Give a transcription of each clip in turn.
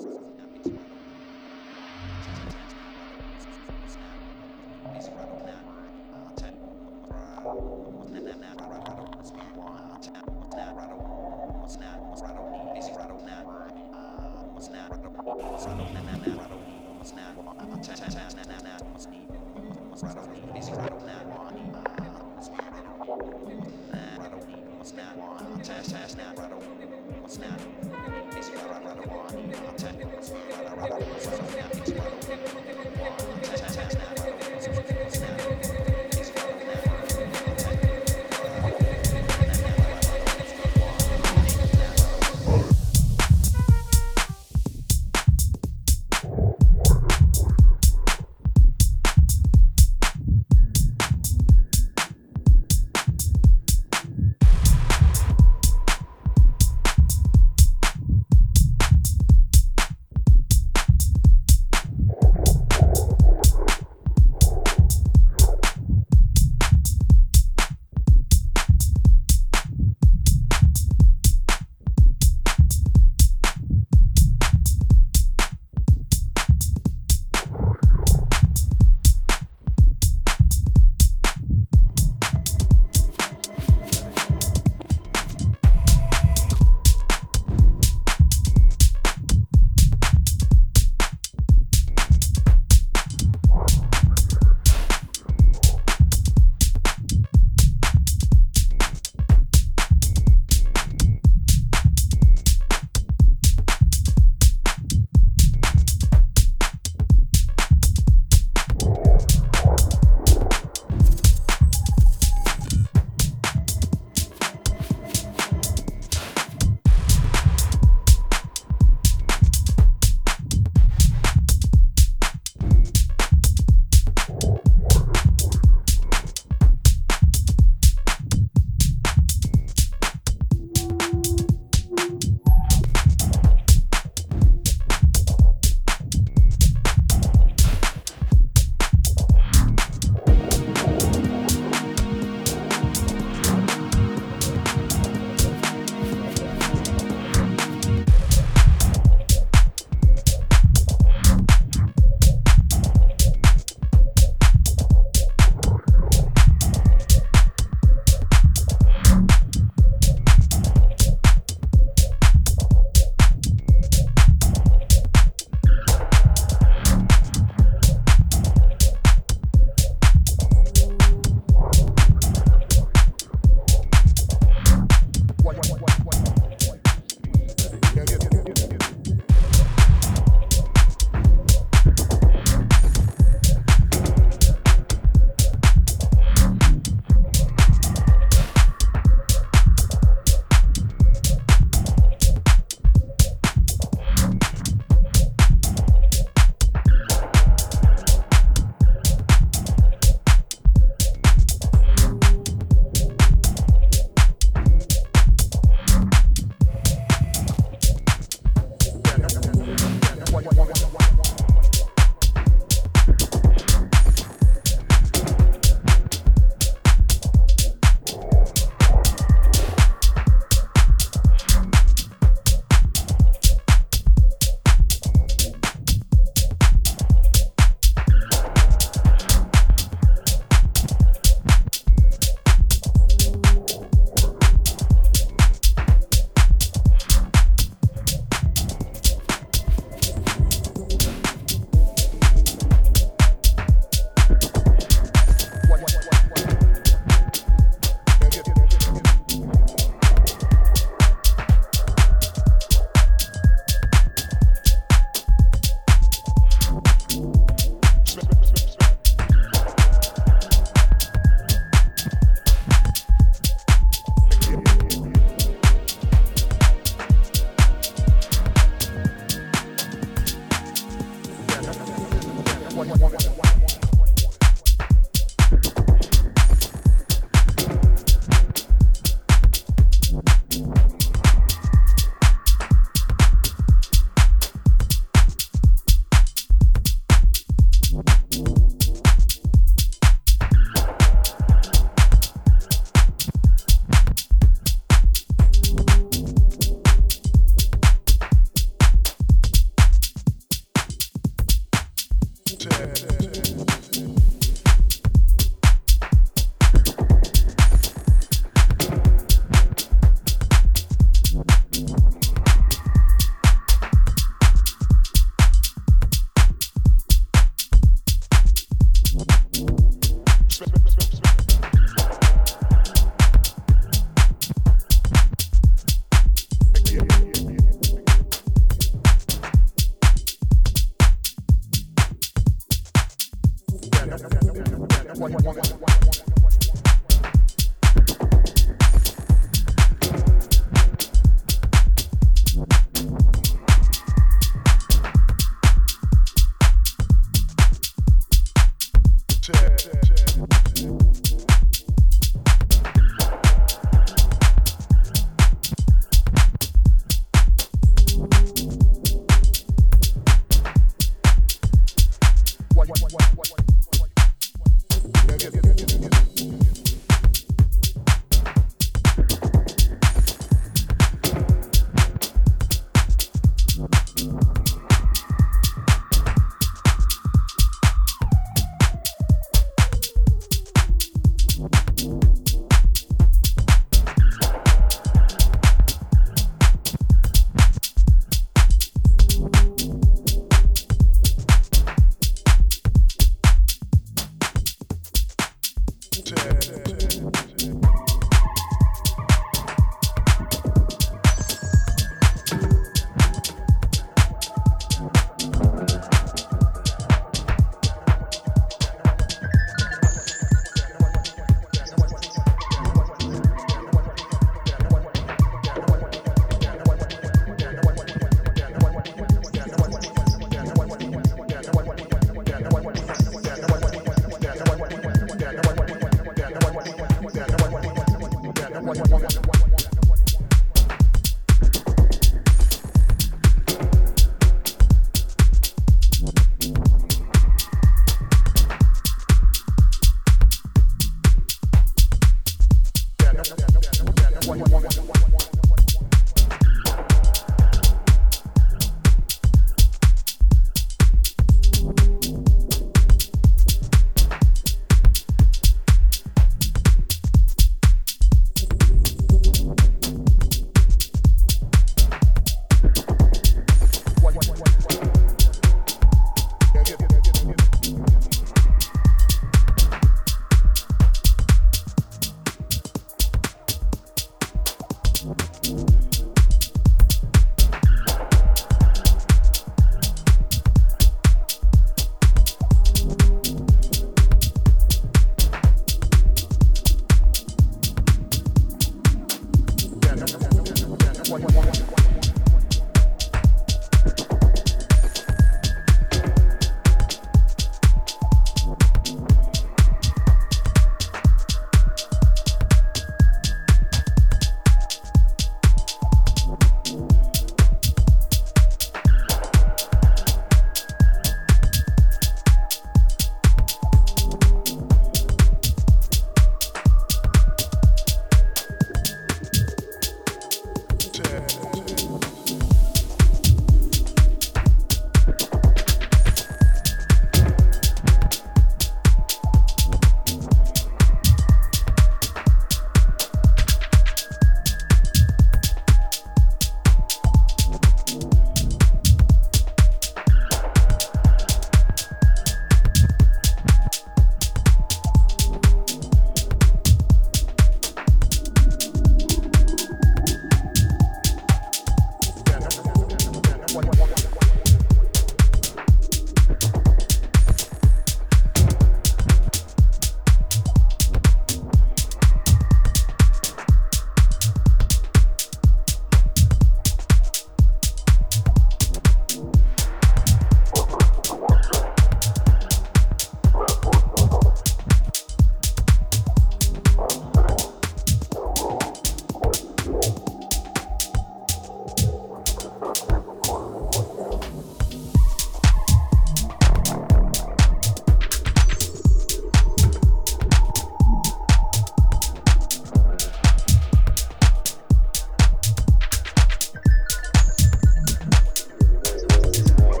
Thank you.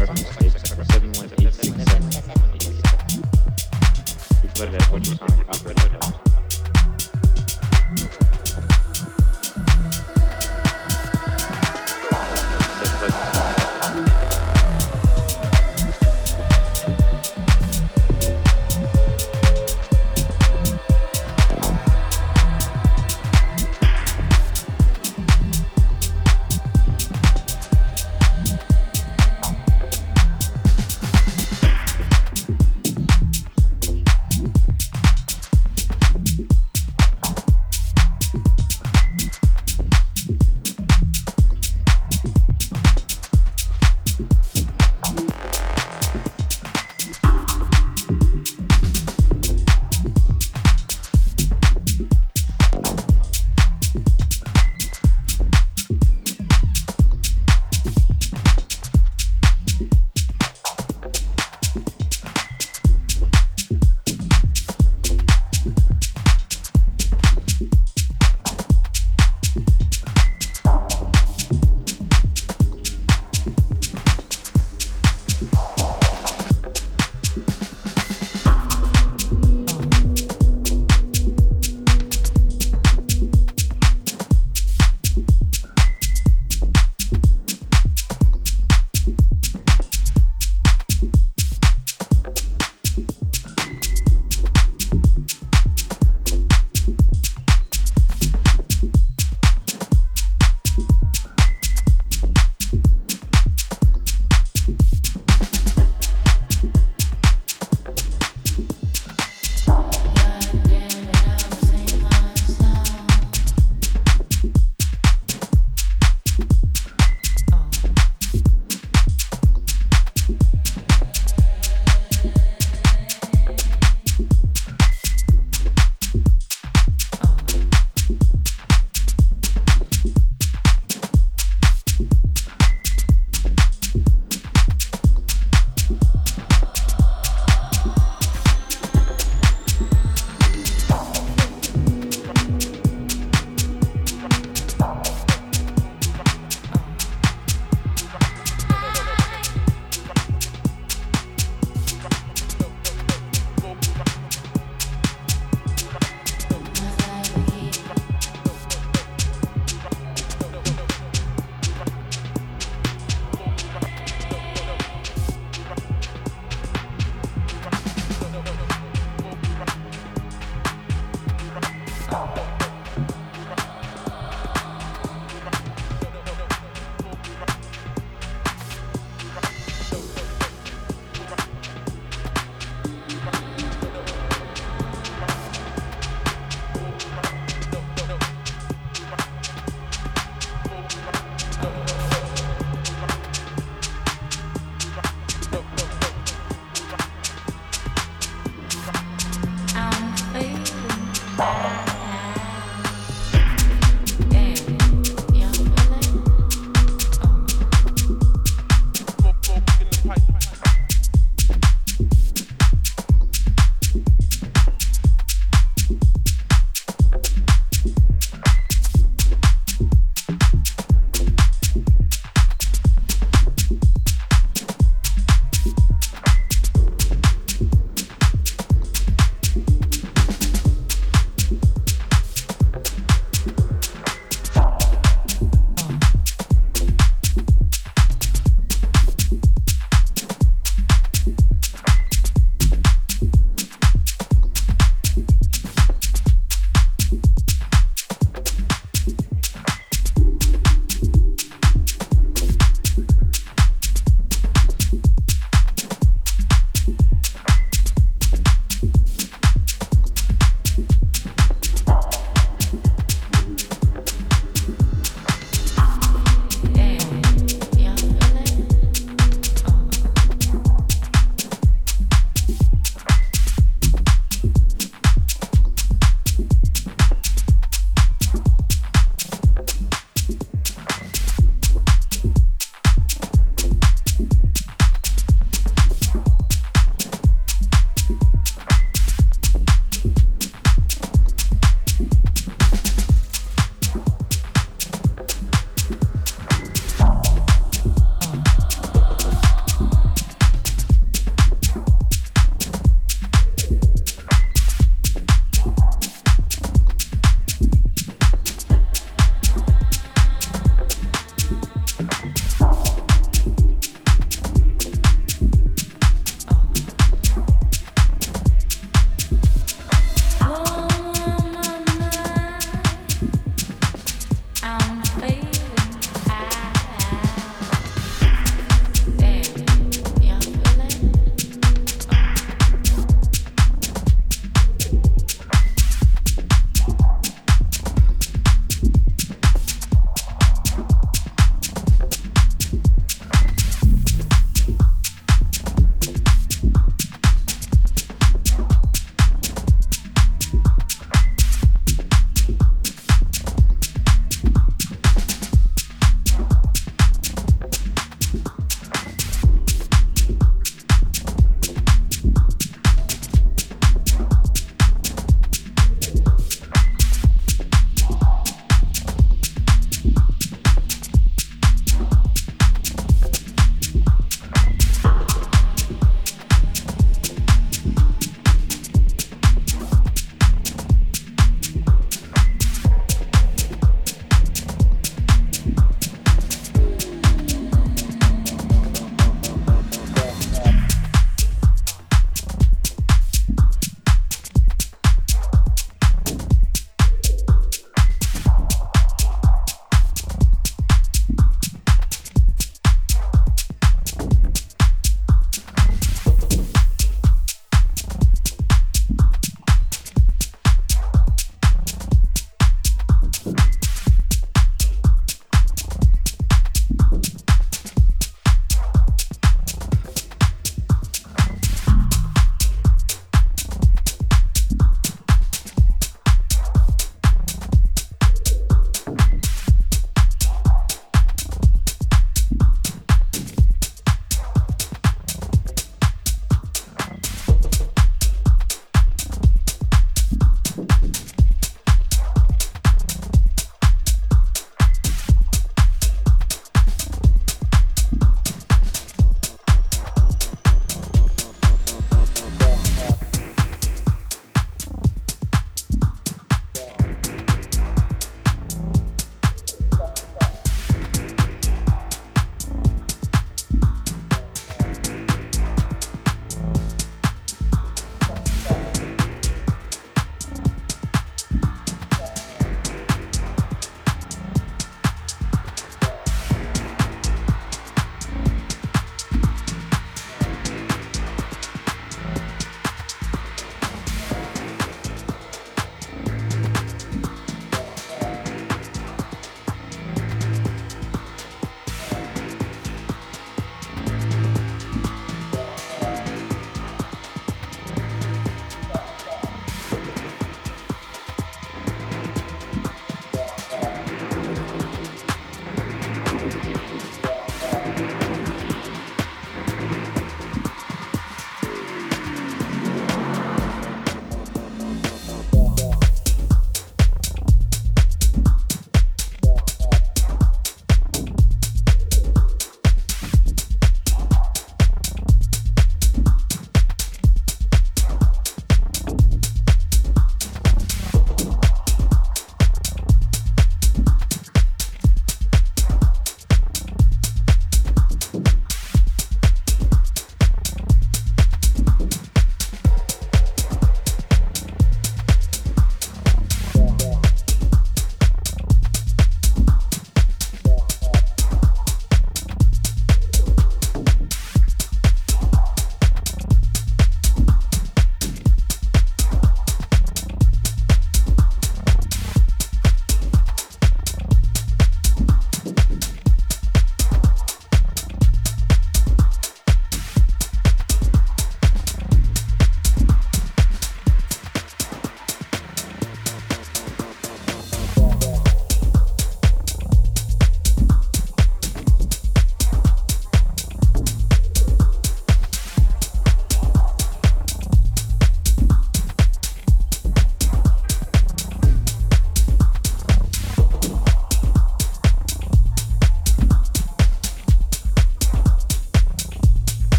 Reference 877 71867. You put it at what you time, operator.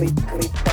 sleep, sleep.